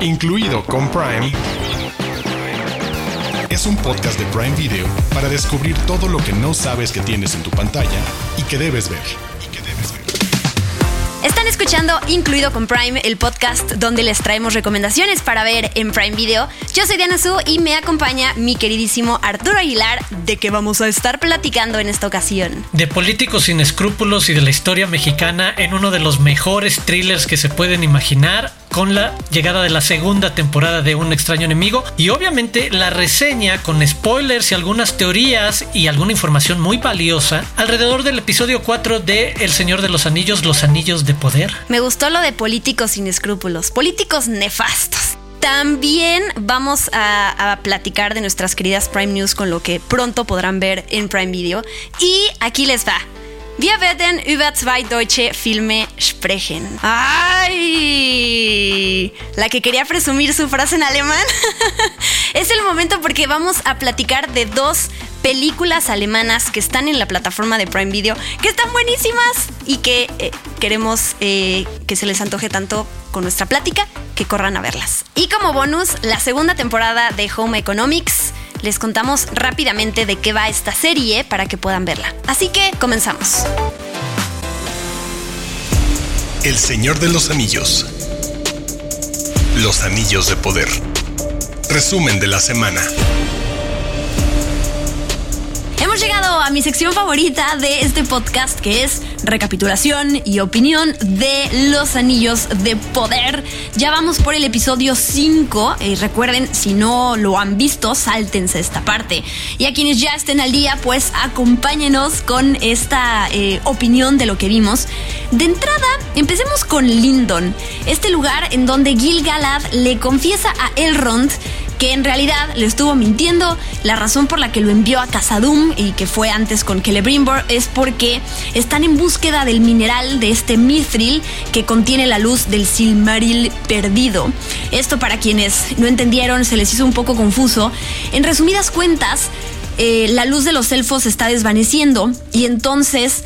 incluido con Prime, es un podcast de Prime Video para descubrir todo lo que no sabes que tienes en tu pantalla y que debes ver. Están escuchando Incluido con Prime, el podcast donde les traemos recomendaciones para ver en Prime Video. Yo soy Diana Su y me acompaña mi queridísimo Arturo Aguilar, de que vamos a estar platicando en esta ocasión. De políticos sin escrúpulos y de la historia mexicana en uno de los mejores thrillers que se pueden imaginar con la llegada de la segunda temporada de Un extraño enemigo y obviamente la reseña con spoilers y algunas teorías y alguna información muy valiosa alrededor del episodio 4 de El Señor de los Anillos, Los Anillos de Poder. Me gustó lo de políticos sin escrúpulos, políticos nefastos. También vamos a, a, platicar de nuestras queridas Prime News con lo que pronto podrán ver en Prime Video. Y aquí les va. Wir werden über zwei deutsche Filme sprechen. ¡Ay! La que quería presumir su frase en alemán. es el momento porque vamos a platicar de dos películas alemanas que están en la plataforma de Prime Video, que están buenísimas y que eh, queremos eh, que se les antoje tanto con nuestra plática que corran a verlas. Y como bonus, la segunda temporada de Home Economics les contamos rápidamente de qué va esta serie para que puedan verla. Así que comenzamos. El Señor de los Anillos. Los Anillos de Poder. Resumen de la semana. Llegado a mi sección favorita de este podcast que es recapitulación y opinión de los anillos de poder. Ya vamos por el episodio 5. Eh, recuerden, si no lo han visto, sáltense esta parte. Y a quienes ya estén al día, pues acompáñenos con esta eh, opinión de lo que vimos. De entrada, empecemos con Lindon, este lugar en donde Gil Galad le confiesa a Elrond que en realidad le estuvo mintiendo. La razón por la que lo envió a Casadum y que fue antes con Celebrimbor es porque están en búsqueda del mineral de este mithril que contiene la luz del Silmaril perdido. Esto para quienes no entendieron se les hizo un poco confuso. En resumidas cuentas, eh, la luz de los elfos está desvaneciendo y entonces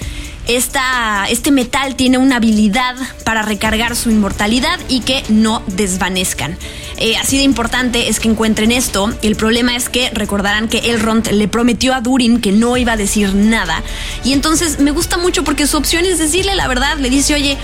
esta, este metal tiene una habilidad para recargar su inmortalidad y que no desvanezcan. Eh, así de importante es que encuentren esto. El problema es que recordarán que Elrond le prometió a Durin que no iba a decir nada. Y entonces me gusta mucho porque su opción es decirle la verdad. Le dice, oye,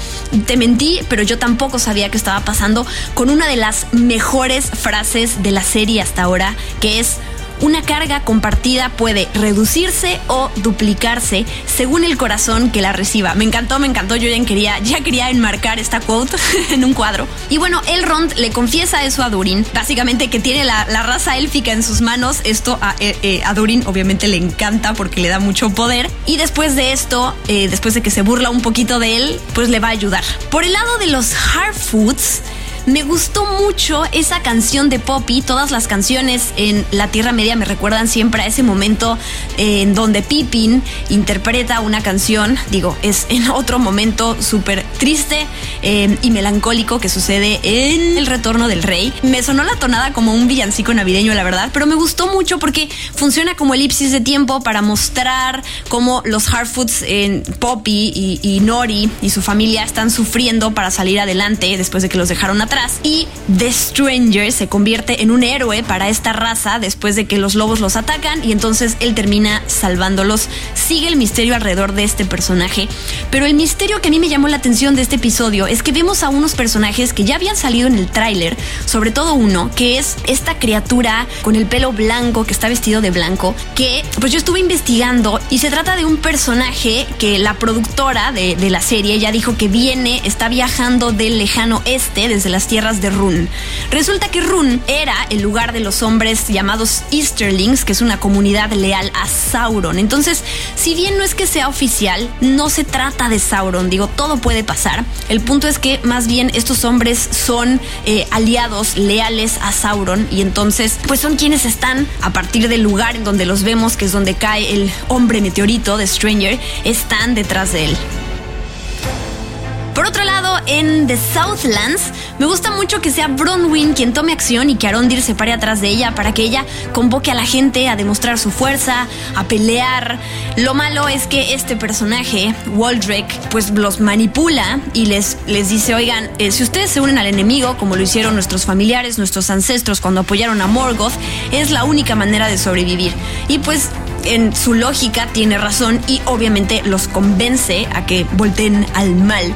te mentí, pero yo tampoco sabía qué estaba pasando. Con una de las mejores frases de la serie hasta ahora, que es una carga compartida puede reducirse o duplicarse según el corazón que la reciba. Me encantó, me encantó. Yo ya quería, ya quería enmarcar esta quote en un cuadro. Y bueno, Elrond le confiesa eso a Durin. Básicamente que tiene la, la raza élfica en sus manos. Esto a, eh, eh, Durin obviamente le encanta porque le da mucho poder. Y después de esto, eh, después de que se burla un poquito de él, pues le va a ayudar. Por el lado de los Harfoots, me gustó mucho esa canción de Poppy. Todas las canciones en la Tierra Media me recuerdan siempre a ese momento eh, en donde Pippin interpreta una canción. Digo, es en otro momento súper triste eh, y melancólico que sucede en El Retorno del Rey. Me sonó la tonada como un villancico navideño, la verdad, pero me gustó mucho porque funciona como elipsis de tiempo para mostrar cómo los Harfoots en Poppy y, y Nori y su familia están sufriendo para salir adelante después de que los dejaron atrás y The Stranger se convierte en un héroe para esta raza después de que los lobos los atacan y entonces él termina salvándolos. Sigue el misterio alrededor de este personaje, pero el misterio que a mí me llamó la atención de este episodio es que vemos a unos personajes que ya habían salido en el tráiler, sobre todo uno, que es esta criatura con el pelo blanco, que está vestido de blanco, que pues yo estuve investigando y se trata de un personaje que la productora de, de la serie ya dijo que viene, está viajando del lejano este, desde las tierras de Run. Resulta que Run era el lugar de los hombres llamados Easterlings, que es una comunidad leal a Sauron. Entonces, si bien no es que sea oficial, no se trata de Sauron. Digo, todo puede pasar. El punto es que más bien estos hombres son eh, aliados leales a Sauron y entonces, pues son quienes están a partir del lugar en donde los vemos, que es donde cae el hombre meteorito de Stranger, están detrás de él. Por otro lado, en The Southlands, me gusta mucho que sea Bronwyn quien tome acción y que Arondir se pare atrás de ella para que ella convoque a la gente a demostrar su fuerza, a pelear. Lo malo es que este personaje, Waldrick, pues los manipula y les, les dice, oigan, eh, si ustedes se unen al enemigo, como lo hicieron nuestros familiares, nuestros ancestros cuando apoyaron a Morgoth, es la única manera de sobrevivir. Y pues en su lógica tiene razón y obviamente los convence a que volteen al mal.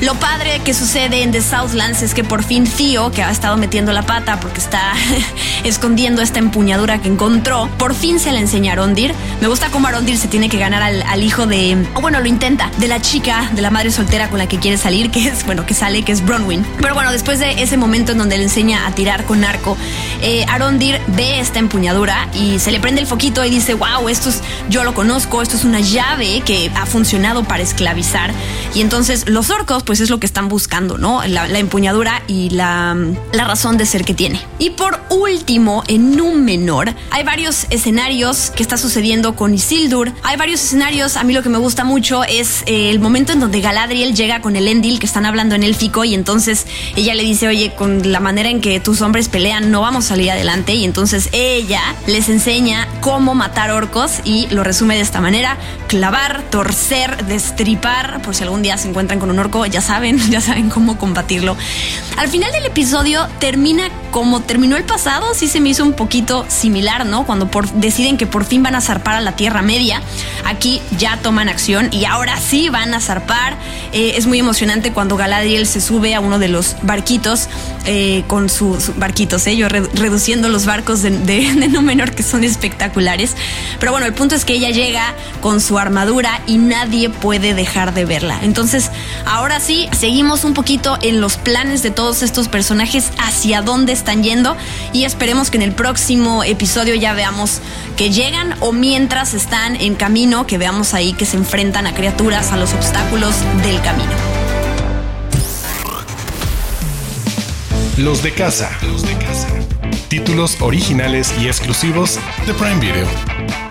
Lo padre que sucede en The Southlands es que por fin Theo, que ha estado metiendo la pata porque está escondiendo esta empuñadura que encontró, por fin se la enseña a Arondir. Me gusta cómo Arondir se tiene que ganar al, hijo de, o bueno, lo intenta, de la chica, de la madre soltera con la que quiere salir, que es, bueno, que sale, que es Bronwyn. Pero bueno, después de ese momento en donde le enseña a tirar con arco, eh, Arondir ve esta empuñadura y se le prende el foquito y dice, wow, esto es, yo lo conozco, esto es una llave que ha funcionado para esclavizar. Y entonces los orcos pues es lo que están buscando, ¿no? La, empuñadura y la, la, razón de ser que tiene. Y por último, en un menor, hay varios escenarios que está sucediendo con Isildur. Hay varios escenarios, a mí lo que me gusta mucho es eh, el momento en donde Galadriel llega con el Endil que están hablando en élfico y entonces ella le dice, oye, con la manera en que tus hombres pelean no vamos a salir adelante y entonces ella les enseña cómo matar orcos y lo resume de esta manera, clavar, torcer, destripar, por si algún día se encuentran con un orco, ya saben, ya saben cómo combatirlo. Al final del episodio termina como terminó el pasado, sí se me hizo un poquito similar, ¿no? Cuando por, deciden que por fin van a zarpar a la Tierra Media, aquí ya toman acción y ahora sí van a zarpar. Eh, es muy emocionante cuando Galadriel se sube a uno de los barquitos eh, con sus barquitos, ¿eh? yo reduciendo los barcos de, de, de Númenor que son espectaculares. Pero bueno, el punto es que ella llega con su armadura y nadie puede dejar de verla. Entonces, ahora sí, seguimos un poquito en los planes de todos estos personajes, hacia dónde están yendo y esperemos que en el próximo episodio ya veamos que llegan o mientras están en camino, que veamos ahí que se enfrentan a criaturas, a los obstáculos del camino. Los de casa. Títulos originales y exclusivos de Prime Video.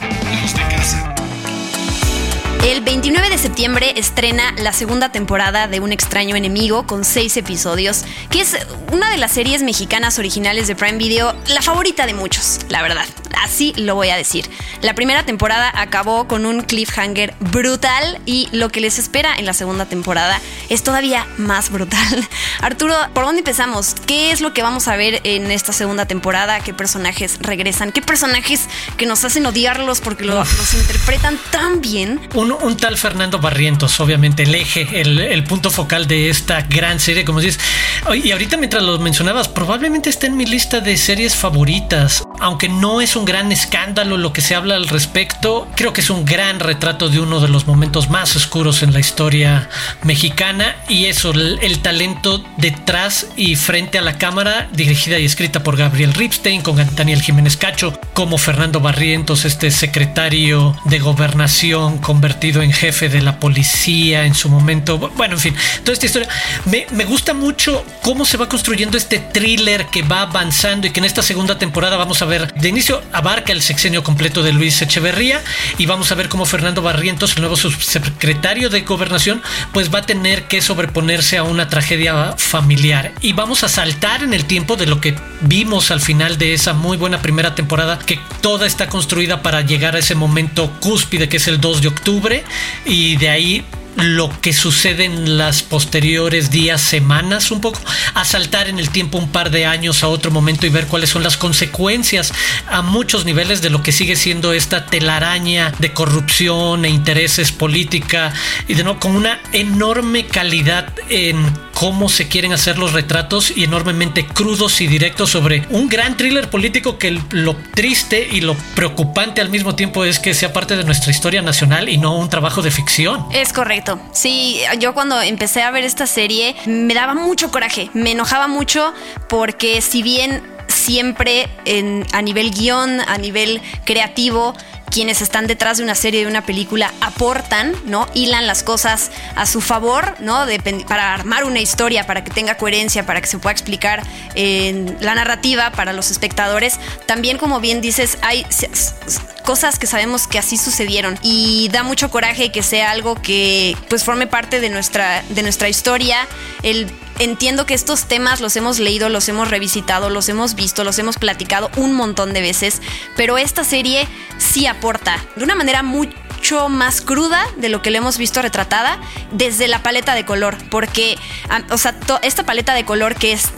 El 29 de septiembre estrena la segunda temporada de Un extraño enemigo con seis episodios, que es una de las series mexicanas originales de Prime Video, la favorita de muchos, la verdad. Así lo voy a decir. La primera temporada acabó con un cliffhanger brutal y lo que les espera en la segunda temporada es todavía más brutal. Arturo, ¿por dónde empezamos? ¿Qué es lo que vamos a ver en esta segunda temporada? ¿Qué personajes regresan? ¿Qué personajes que nos hacen odiarlos porque los, interpretan tan bien? un tal Fernando Barrientos, obviamente, el eje, el, punto focal de esta gran serie, como dices. Y ahorita mientras lo mencionabas, probablemente está en mi lista de series favoritas. Aunque no es un gran escándalo lo que se habla al respecto, creo que es un gran retrato de uno de los momentos más oscuros en la historia mexicana. Y eso, el, talento detrás y frente a la cámara, dirigida y escrita por Gabriel Ripstein, con Daniel Jiménez Cacho, como Fernando Barrientos, este secretario de gobernación convertido en jefe de la policía en su momento. Bueno, en fin, toda esta historia. Me, me gusta mucho cómo se va construyendo este thriller que va avanzando y que en esta segunda temporada vamos a ver. De inicio abarca el sexenio completo de Luis Echeverría y vamos a ver cómo Fernando Barrientos, el nuevo subsecretario de gobernación, pues va a tener que sobreponerse a una tragedia familiar. Y vamos a saltar en el tiempo de lo que vimos al final de esa muy buena primera temporada, que toda está construida para llegar a ese momento cúspide que es el 2 de octubre y de ahí lo que sucede en las posteriores días, semanas, un poco, a saltar en el tiempo un par de años a otro momento y ver cuáles son las consecuencias a muchos niveles de lo que sigue siendo esta telaraña de corrupción e intereses política y de no con una enorme calidad en cómo se quieren hacer los retratos y enormemente crudos y directos sobre un gran thriller político que lo triste y lo preocupante al mismo tiempo es que sea parte de nuestra historia nacional y no un trabajo de ficción. Es correcto. Sí, yo cuando empecé a ver esta serie me daba mucho coraje, me enojaba mucho porque si bien siempre a nivel guion, a nivel creativo, quienes están detrás de una serie, de una película, aportan, ¿no? Hilan las cosas a su favor, ¿no? para armar una historia, para que tenga coherencia, para que se pueda explicar en la narrativa para los espectadores. También, como bien dices, hay cosas que sabemos que así sucedieron y da mucho coraje que sea algo que pues forme parte de nuestra, de nuestra historia. El entiendo que estos temas los hemos leído, los hemos revisitado, los hemos visto, los hemos platicado un montón de veces, pero esta serie sí aporta de una manera muy más cruda de lo que le hemos visto retratada desde la paleta de color, porque, o sea, esta paleta de color que es,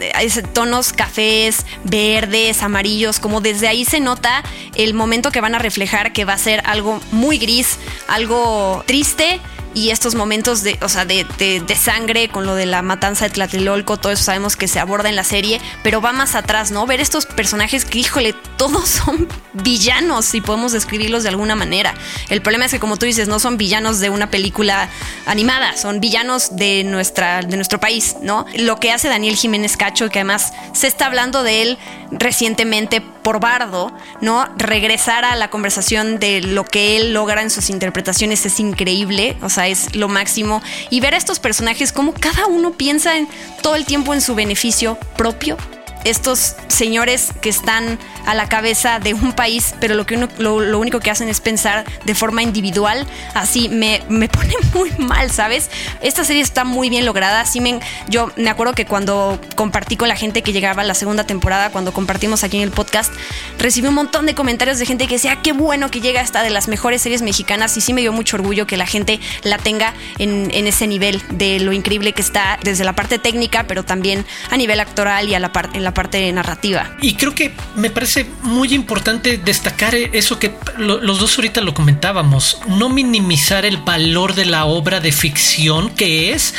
tonos cafés, verdes, amarillos, como desde ahí se nota el momento que van a reflejar que va a ser algo muy gris, algo triste, y estos momentos de, o sea, de, de, sangre con lo de la matanza de Tlatelolco, todo eso sabemos que se aborda en la serie, pero va más atrás, ¿no? Ver estos personajes que, híjole, todos son villanos, si podemos describirlos de alguna manera. El problema es que, como tú dices, no son villanos de una película animada, son villanos de, nuestra, de nuestro país, ¿no? Lo que hace Daniel Jiménez Cacho, que además se está hablando de él recientemente por Bardo, ¿no? Regresar a la conversación de lo que él logra en sus interpretaciones es increíble, o sea, es lo máximo. Y ver a estos personajes como cada uno piensa en, todo el tiempo en su beneficio propio estos señores que están a la cabeza de un país, pero lo, que lo, único que hacen es pensar de forma individual, así me, me, pone muy mal, ¿sabes? Esta serie está muy bien lograda. Así me, yo me acuerdo que cuando compartí con la gente que llegaba la segunda temporada, cuando compartimos aquí en el podcast, recibí un montón de comentarios de gente que decía, qué bueno que llega esta de las mejores series mexicanas y sí me dio mucho orgullo que la gente la tenga en, en ese nivel de lo increíble que está desde la parte técnica, pero también a nivel actoral y a la parte en la parte narrativa. Y creo que me parece muy importante destacar eso que los dos ahorita lo comentábamos, no minimizar el valor de la obra de ficción que es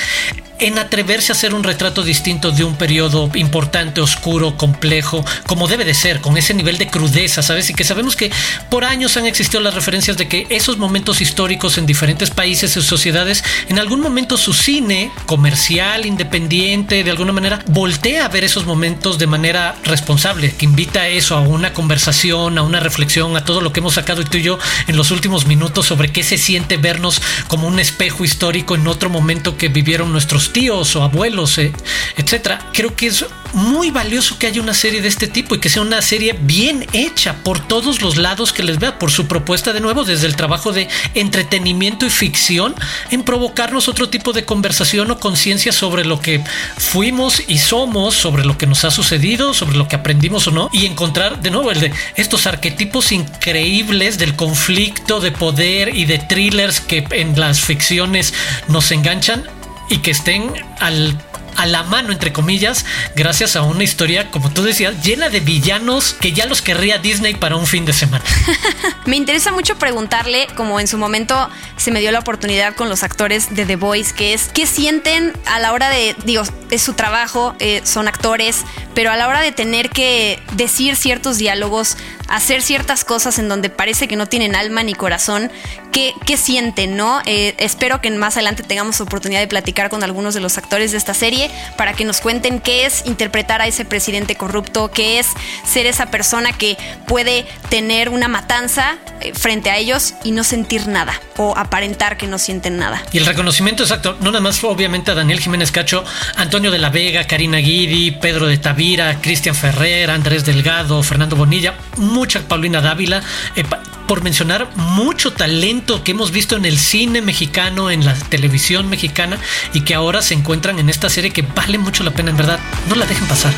en atreverse a hacer un retrato distinto de un periodo importante, oscuro, complejo, como debe de ser, con ese nivel de crudeza, ¿sabes? Y que sabemos que por años han existido las referencias de que esos momentos históricos en diferentes países y sociedades, en algún momento su cine comercial, independiente, de alguna manera, voltea a ver esos momentos de manera responsable, que invita a eso, a una conversación, a una reflexión, a todo lo que hemos sacado tú y yo en los últimos minutos sobre qué se siente vernos como un espejo histórico en otro momento que vivieron nuestros tíos o abuelos, eh, etcétera. Creo que es muy valioso que haya una serie de este tipo y que sea una serie bien hecha por todos los lados que les vea, por su propuesta de nuevo, desde el trabajo de entretenimiento y ficción, en provocarnos otro tipo de conversación o conciencia sobre lo que fuimos y somos, sobre lo que nos ha sucedido, sobre lo que aprendimos o no, y encontrar de nuevo el de estos arquetipos increíbles del conflicto de poder y de thrillers que en las ficciones nos enganchan y que estén al a la mano, entre comillas, gracias a una historia, como tú decías, llena de villanos que ya los querría Disney para un fin de semana. me interesa mucho preguntarle, como en su momento se me dio la oportunidad con los actores de The Voice, que es qué sienten a la hora de, digo, es su trabajo, eh, son actores, pero a la hora de tener que decir ciertos diálogos, hacer ciertas cosas en donde parece que no tienen alma ni corazón, ¿qué, qué sienten, no? Eh, espero que más adelante tengamos oportunidad de platicar con algunos de los actores de esta serie para que nos cuenten qué es interpretar a ese presidente corrupto, qué es ser esa persona que puede tener una matanza eh, frente a ellos y no sentir nada o aparentar que no sienten nada. Y el reconocimiento exacto, no nada más obviamente a Daniel Jiménez Cacho, Antonio de la Vega, Karina Guidi, Pedro de Tavira, Cristian Ferrer, Andrés Delgado, Fernando Bonilla, mucha Paulina Dávila, eh, por mencionar mucho talento que hemos visto en el cine mexicano, en la televisión mexicana y que ahora se encuentran en esta serie que vale mucho la pena, en verdad. No la dejen pasar.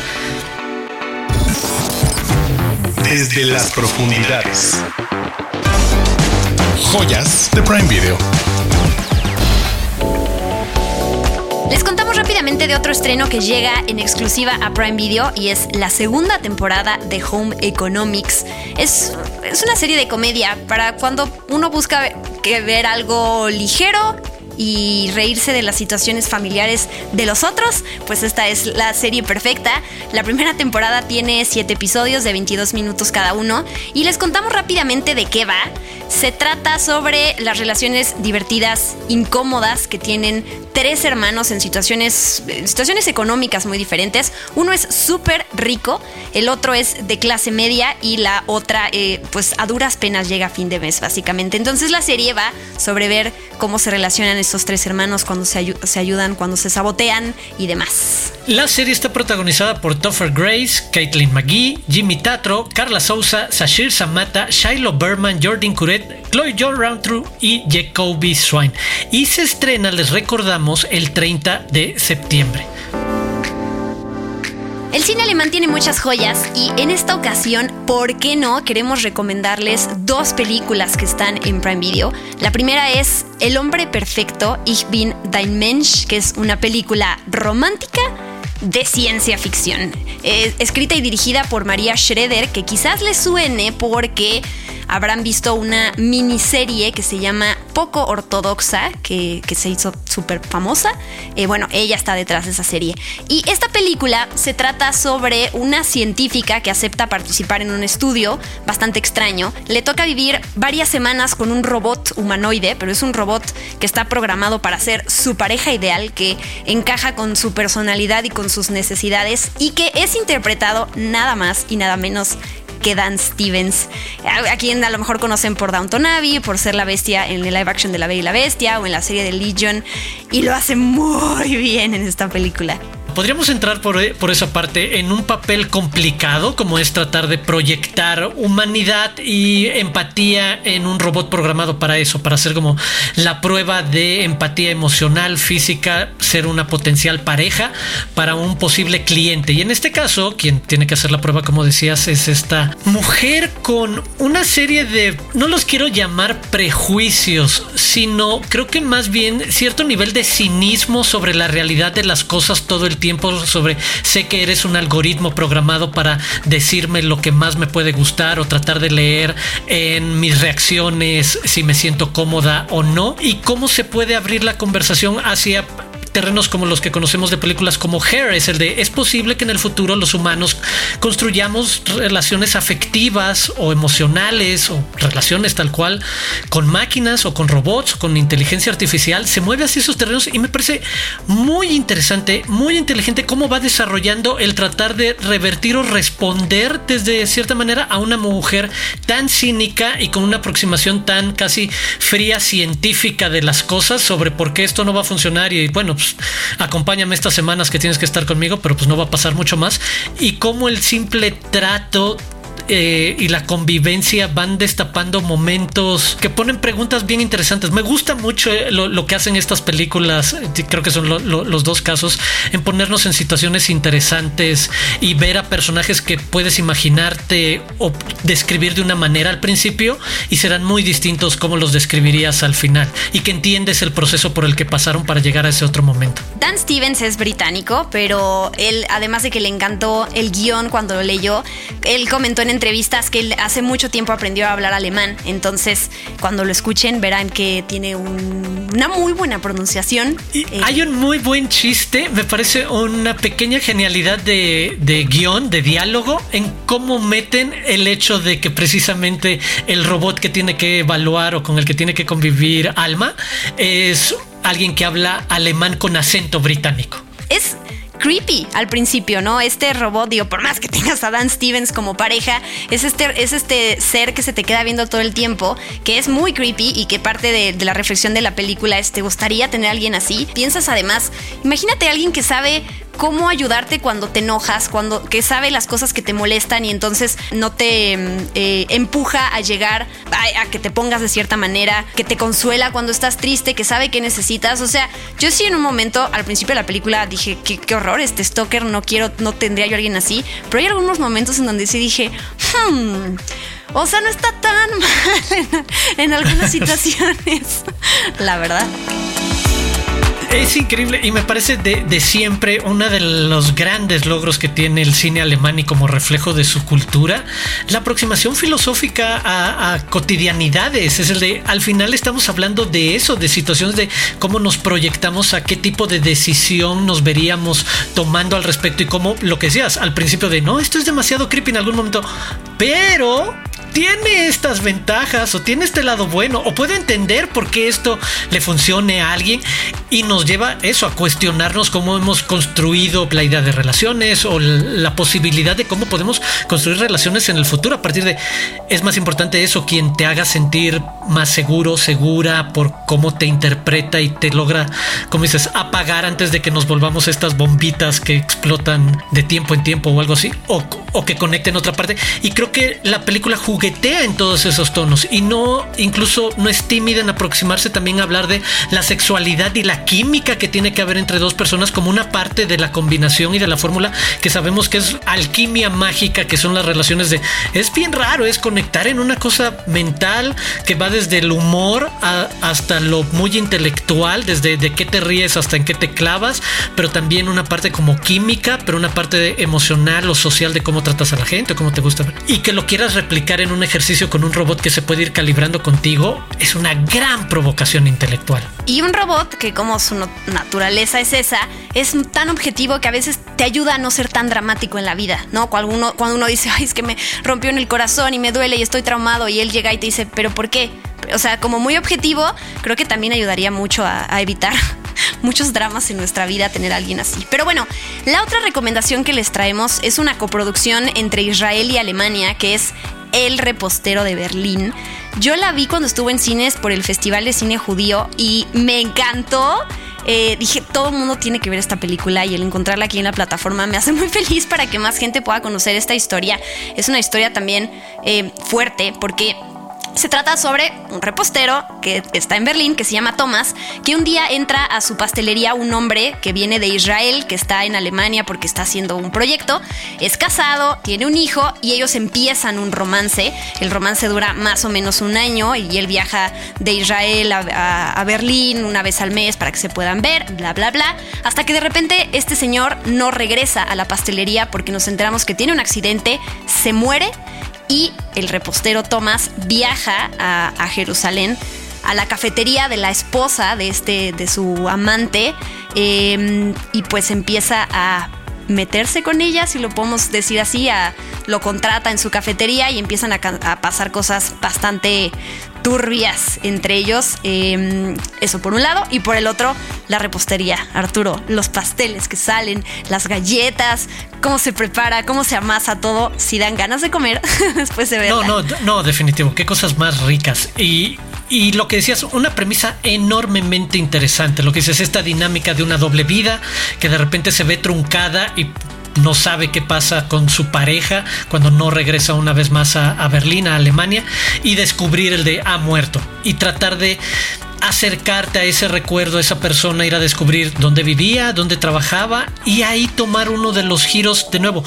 Desde las profundidades. Joyas de Prime Video. Les contamos rápidamente de otro estreno que llega en exclusiva a Prime Video y es la segunda temporada de Home Economics. Es, es una serie de comedia para cuando uno busca que ver algo ligero y reírse de las situaciones familiares de los otros, pues esta es la serie perfecta. La primera temporada tiene 7 episodios de 22 minutos cada uno y les contamos rápidamente de qué va. Se trata sobre las relaciones divertidas, incómodas que tienen tres hermanos en situaciones, situaciones económicas muy diferentes. Uno es súper rico, el otro es de clase media y la otra eh, pues a duras penas llega a fin de mes básicamente. Entonces la serie va sobre ver cómo se relacionan estos tres hermanos cuando se, ayudan, cuando se sabotean y demás. La serie está protagonizada por Topher Grace, Caitlin McGee, Jimmy Tatro, Carla Souza, Sashir Samata, Shiloh Berman, Jordan Curet, Chloe John Roundtrue y Jacoby Swine. Y se estrena, les recordamos, el 30 de septiembre. El cine alemán tiene muchas joyas y en esta ocasión, ¿por qué no? Queremos recomendarles dos películas que están en Prime Video. La primera es El hombre perfecto, Ich bin dein Mensch, que es una película romántica de ciencia ficción. escrita y dirigida por María Schroeder, que quizás les suene porque habrán visto una miniserie que se llama Poco Ortodoxa, que, se hizo súper famosa. Eh, bueno, ella está detrás de esa serie. Y esta película se trata sobre una científica que acepta participar en un estudio bastante extraño. Le toca vivir varias semanas con un robot humanoide, pero es un robot que está programado para ser su pareja ideal, que encaja con su personalidad y con sus necesidades y que es interpretado nada más y nada menos que Dan Stevens, a, quien a lo mejor conocen por Downton Abbey, por ser la bestia en el live action de La Bella y la Bestia o en la serie de Legion, y lo hace muy bien en esta película. Podríamos entrar por, eh, por, esa parte en un papel complicado como es tratar de proyectar humanidad y empatía en un robot programado para eso, para hacer como la prueba de empatía emocional, física, ser una potencial pareja para un posible cliente. Y en este caso, quien tiene que hacer la prueba, como decías, es esta mujer con una serie de, no los quiero llamar prejuicios, sino creo que más bien cierto nivel de cinismo sobre la realidad de las cosas todo el tiempo tiempo sobre sé que eres un algoritmo programado para decirme lo que más me puede gustar o tratar de leer en mis reacciones si me siento cómoda o no. Y cómo se puede abrir la conversación hacia terrenos como los que conocemos de películas como Hair, es el de es posible que en el futuro los humanos construyamos relaciones afectivas o emocionales o relaciones tal cual con máquinas o con robots, con inteligencia artificial, se mueve hacia esos terrenos y me parece muy interesante, muy inteligente cómo va desarrollando el tratar de revertir o responder desde cierta manera a una mujer tan cínica y con una aproximación tan casi fría científica de las cosas sobre por qué esto no va a funcionar y bueno, pues, acompáñame estas semanas que tienes que estar conmigo, pero pues no va a pasar mucho más. Y cómo el simple trato eh, y la convivencia van destapando momentos que ponen preguntas bien interesantes. Me gusta mucho eh, lo, que hacen estas películas, eh, creo que son los dos casos, en ponernos en situaciones interesantes y ver a personajes que puedes imaginarte o describir de una manera al principio y serán muy distintos como los describirías al final y que entiendes el proceso por el que pasaron para llegar a ese otro momento. Dan Stevens es británico, pero él, además de que le encantó el guion cuando lo leyó, él comentó en entrevistas que él hace mucho tiempo aprendió a hablar alemán. Entonces, cuando lo escuchen, verán que tiene una muy buena pronunciación. Y eh, hay un muy buen chiste, me parece una pequeña genialidad de, de guion, de diálogo, en cómo meten el hecho de que precisamente el robot que tiene que evaluar o con el que tiene que convivir Alma es alguien que habla alemán con acento británico. Es creepy al principio, ¿no? Este robot, digo, por más que tengas a Dan Stevens como pareja, es este, es este ser que se te queda viendo todo el tiempo, que es muy creepy y que parte de, la reflexión de la película es, ¿te gustaría tener a alguien así? Piensas además, imagínate a alguien que sabe cómo ayudarte cuando te enojas, cuando que sabe las cosas que te molestan y entonces no te mm, eh, empuja a llegar a, que te pongas de cierta manera, que te consuela cuando estás triste, que sabe que necesitas. O sea, yo sí en un momento al principio de la película dije qué, qué horror este stalker, no quiero, no tendría yo a alguien así, pero hay algunos momentos en donde sí dije, hmm, o sea, no está tan mal en algunas situaciones, la verdad. Es increíble y me parece de, siempre uno de los grandes logros que tiene el cine alemán y como reflejo de su cultura, la aproximación filosófica a, cotidianidades. Es el de, al final estamos hablando de eso, de situaciones de cómo nos proyectamos a qué tipo de decisión nos veríamos tomando al respecto y cómo lo que decías al principio de, no, esto es demasiado creepy en algún momento, pero tiene estas ventajas o tiene este lado bueno o puede entender por qué esto le funcione a alguien y nos lleva eso a cuestionarnos cómo hemos construido la idea de relaciones o la posibilidad de cómo podemos construir relaciones en el futuro. A partir de es más importante eso quien te haga sentir más seguro, segura por cómo te interpreta y te logra, como dices, apagar antes de que nos volvamos estas bombitas que explotan de tiempo en tiempo o algo así o, o que conecten otra parte y creo que la película juguetea en todos esos tonos y no incluso no es tímida en aproximarse también a hablar de la sexualidad y la química que tiene que haber entre dos personas como una parte de la combinación y de la fórmula que sabemos que es alquimia mágica, que son las relaciones de... Es bien raro, es conectar en una cosa mental que va desde el humor hasta lo muy intelectual, desde de qué te ríes hasta en qué te clavas, pero también una parte como química, pero una parte emocional o social de cómo tratas a la gente o cómo te gusta. Y que lo quieras replicar en un ejercicio con un robot que se puede ir calibrando contigo es una gran provocación intelectual. Y un robot que como su naturaleza es esa, es tan objetivo que a veces te ayuda a no ser tan dramático en la vida, ¿no? Cuando uno, cuando uno dice, ay, es que me rompió en el corazón y me duele y estoy traumado y él llega y te dice, pero ¿por qué? O sea, como muy objetivo, creo que también ayudaría mucho a, a evitar muchos dramas en nuestra vida tener a alguien así. Pero bueno, la otra recomendación que les traemos es una coproducción entre Israel y Alemania, que es El repostero de Berlín. Yo la vi cuando estuve en cines por el Festival de Cine Judío y me encantó. Eh, dije, todo el mundo tiene que ver esta película y el encontrarla aquí en la plataforma me hace muy feliz para que más gente pueda conocer esta historia. Es una historia también eh, fuerte porque se trata sobre un repostero que está en Berlín, que se llama Thomas, que un día entra a su pastelería un hombre que viene de Israel, que está en Alemania porque está haciendo un proyecto, es casado, tiene un hijo y ellos empiezan un romance. El romance dura más o menos un año y él viaja de Israel a, Berlín una vez al mes para que se puedan ver, bla, bla, bla, hasta que de repente este señor no regresa a la pastelería porque nos enteramos que tiene un accidente, se muere y el repostero Thomas viaja a, Jerusalén a la cafetería de la esposa de este de su amante em, y pues empieza a meterse con ella, si lo podemos decir así, a, lo contrata en su cafetería y empiezan a, a pasar cosas bastante turbias entre ellos. Em, eso por un lado. Y por el otro, la repostería. Arturo, los pasteles que salen, las galletas, cómo se prepara, cómo se amasa todo. Si dan ganas de comer después de verla. No, no, no, definitivo. Qué cosas más ricas. Y, y lo que decías, una premisa enormemente interesante. Lo que dices, esta dinámica de una doble vida que de repente se ve truncada y no sabe qué pasa con su pareja cuando no regresa una vez más a, Berlín, a Alemania, y descubrir el de ha muerto y tratar de acercarte a ese recuerdo, a esa persona, ir a descubrir dónde vivía, dónde trabajaba y ahí tomar uno de los giros de nuevo.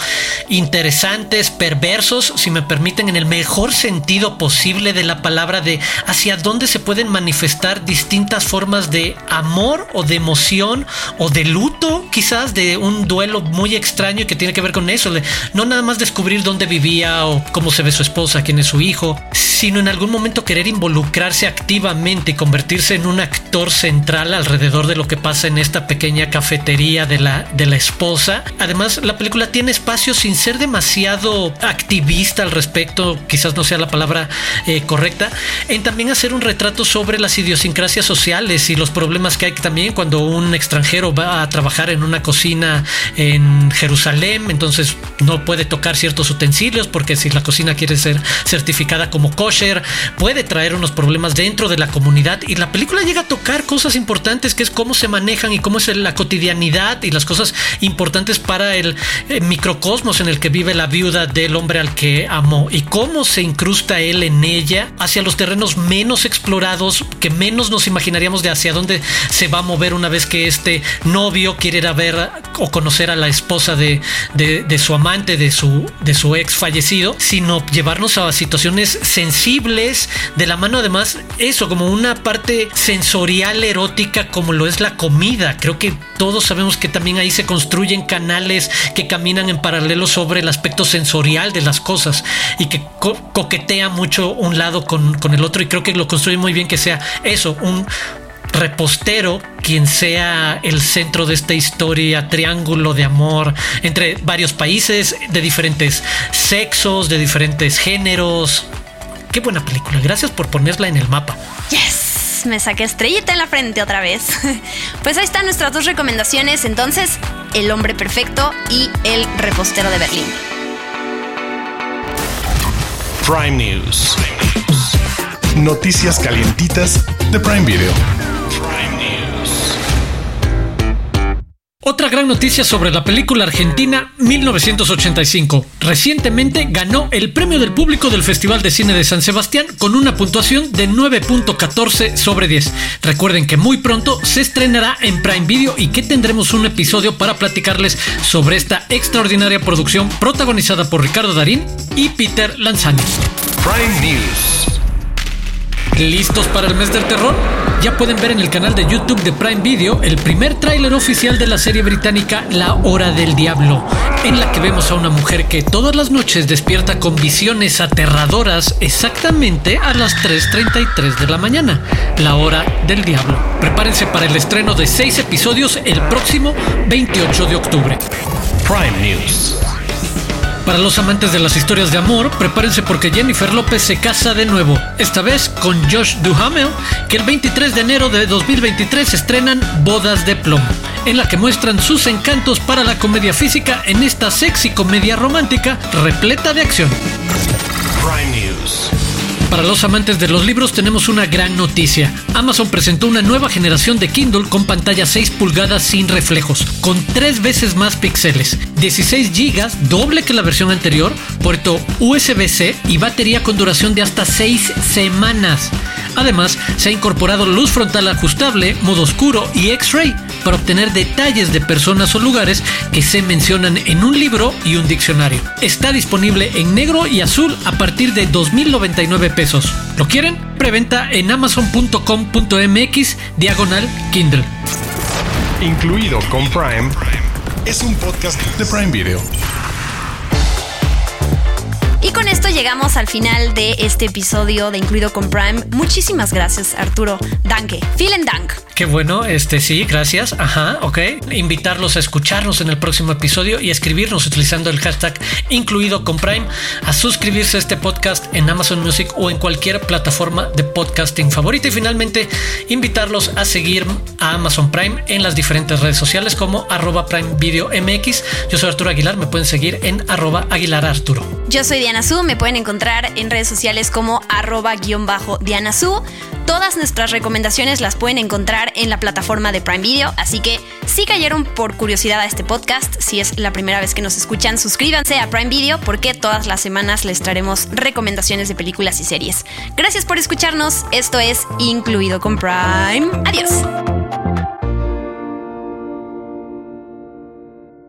Interesantes, perversos, si me permiten, en el mejor sentido posible de la palabra de hacia dónde se pueden manifestar distintas formas de amor o de emoción o de luto, quizás de un duelo muy extraño que tiene que ver con eso, no nada más descubrir dónde vivía o cómo se ve su esposa, quién es su hijo, sino en algún momento querer involucrarse activamente y convertirse en un actor central alrededor de lo que pasa en esta pequeña cafetería de la, de la esposa. Además, la película tiene espacio sin ser demasiado activista al respecto, quizás no sea la palabra eh, correcta, en también hacer un retrato sobre las idiosincrasias sociales y los problemas que hay también cuando un extranjero va a trabajar en una cocina en Jerusalén, entonces no puede tocar ciertos utensilios porque si la cocina quiere ser certificada como kosher, puede traer unos problemas dentro de la comunidad y la película llega a tocar cosas importantes que es cómo se manejan y cómo es la cotidianidad y las cosas importantes para el eh, microcosmos en el que vive la viuda del hombre al que amó y cómo se incrusta él en ella hacia los terrenos menos explorados que menos nos imaginaríamos de hacia dónde se va a mover una vez que este novio quiere ir a ver o conocer a la esposa de, de su amante, de su, de su ex fallecido, sino llevarnos a situaciones sensibles. De la mano además eso como una parte sensorial erótica como lo es la comida. Creo que todos sabemos que también ahí se construyen canales que caminan en paralelo sobre el aspecto sensorial de las cosas y que coquetea mucho un lado con, con el otro y creo que lo construye muy bien que sea eso, un repostero quien sea el centro de esta historia, triángulo de amor entre varios países de diferentes sexos, de diferentes géneros, qué buena película. Gracias por ponerla en el mapa. Yes, me saqué estrellita en la frente otra vez. Pues ahí están nuestras dos recomendaciones, entonces, El hombre perfecto y El repostero de Berlín. Prime News. Noticias calientitas de Prime Video. Otra gran noticia sobre la película argentina 1985. Recientemente ganó el premio del público del Festival de Cine de San Sebastián con una puntuación de 9.14 sobre 10. Recuerden que muy pronto se estrenará en Prime Video y que tendremos un episodio para platicarles sobre esta extraordinaria producción protagonizada por Ricardo Darín y Peter Lanzani. Prime News. ¿Listos para el mes del terror? Ya pueden ver en el canal de YouTube de Prime Video el primer tráiler oficial de la serie británica La Hora del Diablo, en la que vemos a una mujer que todas las noches despierta con visiones aterradoras exactamente a las 3.33 de la mañana, la hora del diablo. Prepárense para el estreno de seis episodios el próximo 28 de octubre. Prime News. Para los amantes de las historias de amor, prepárense porque Jennifer López se casa de nuevo, esta vez con Josh Duhamel, que el 23 de enero de 2023 estrenan Bodas de Plomo, en la que muestran sus encantos para la comedia física en esta sexy comedia romántica repleta de acción. Prime News. Para los amantes de los libros tenemos una gran noticia. Amazon presentó una nueva generación de Kindle con pantalla 6 pulgadas sin reflejos, con 3 veces más píxeles, 16 GB, doble que la versión anterior, puerto USB-C y batería con duración de hasta 6 semanas. Además, se ha incorporado luz frontal ajustable, modo oscuro y X-ray para obtener detalles de personas o lugares que se mencionan en un libro y un diccionario. Está disponible en negro y azul a partir de 2.099 pesos. ¿Lo quieren? Preventa en amazon.com.mx diagonal Kindle. Incluido con Prime. Es un podcast de Prime Video. Llegamos al final de este episodio de Incluido con Prime. Muchísimas gracias, Arturo. Danke. Vielen Dank. Qué bueno, este sí, gracias. Ajá, ok. Invitarlos a escucharnos en el próximo episodio y escribirnos utilizando el hashtag incluido con Prime, a suscribirse a este podcast en Amazon Music o en cualquier plataforma de podcasting favorita. Y finalmente, invitarlos a seguir a Amazon Prime en las diferentes redes sociales como arroba Prime Video MX. Yo soy Arturo Aguilar, me pueden seguir en arroba Aguilar Arturo. Yo soy Diana Su, me pueden encontrar en redes sociales como arroba guion bajo Diana Su. Todas nuestras recomendaciones las pueden encontrar en la plataforma de Prime Video, así que si cayeron por curiosidad a este podcast, si es la primera vez que nos escuchan, suscríbanse a Prime Video porque todas las semanas les traeremos recomendaciones de películas y series. Gracias por escucharnos, esto es Incluido con Prime. Adiós.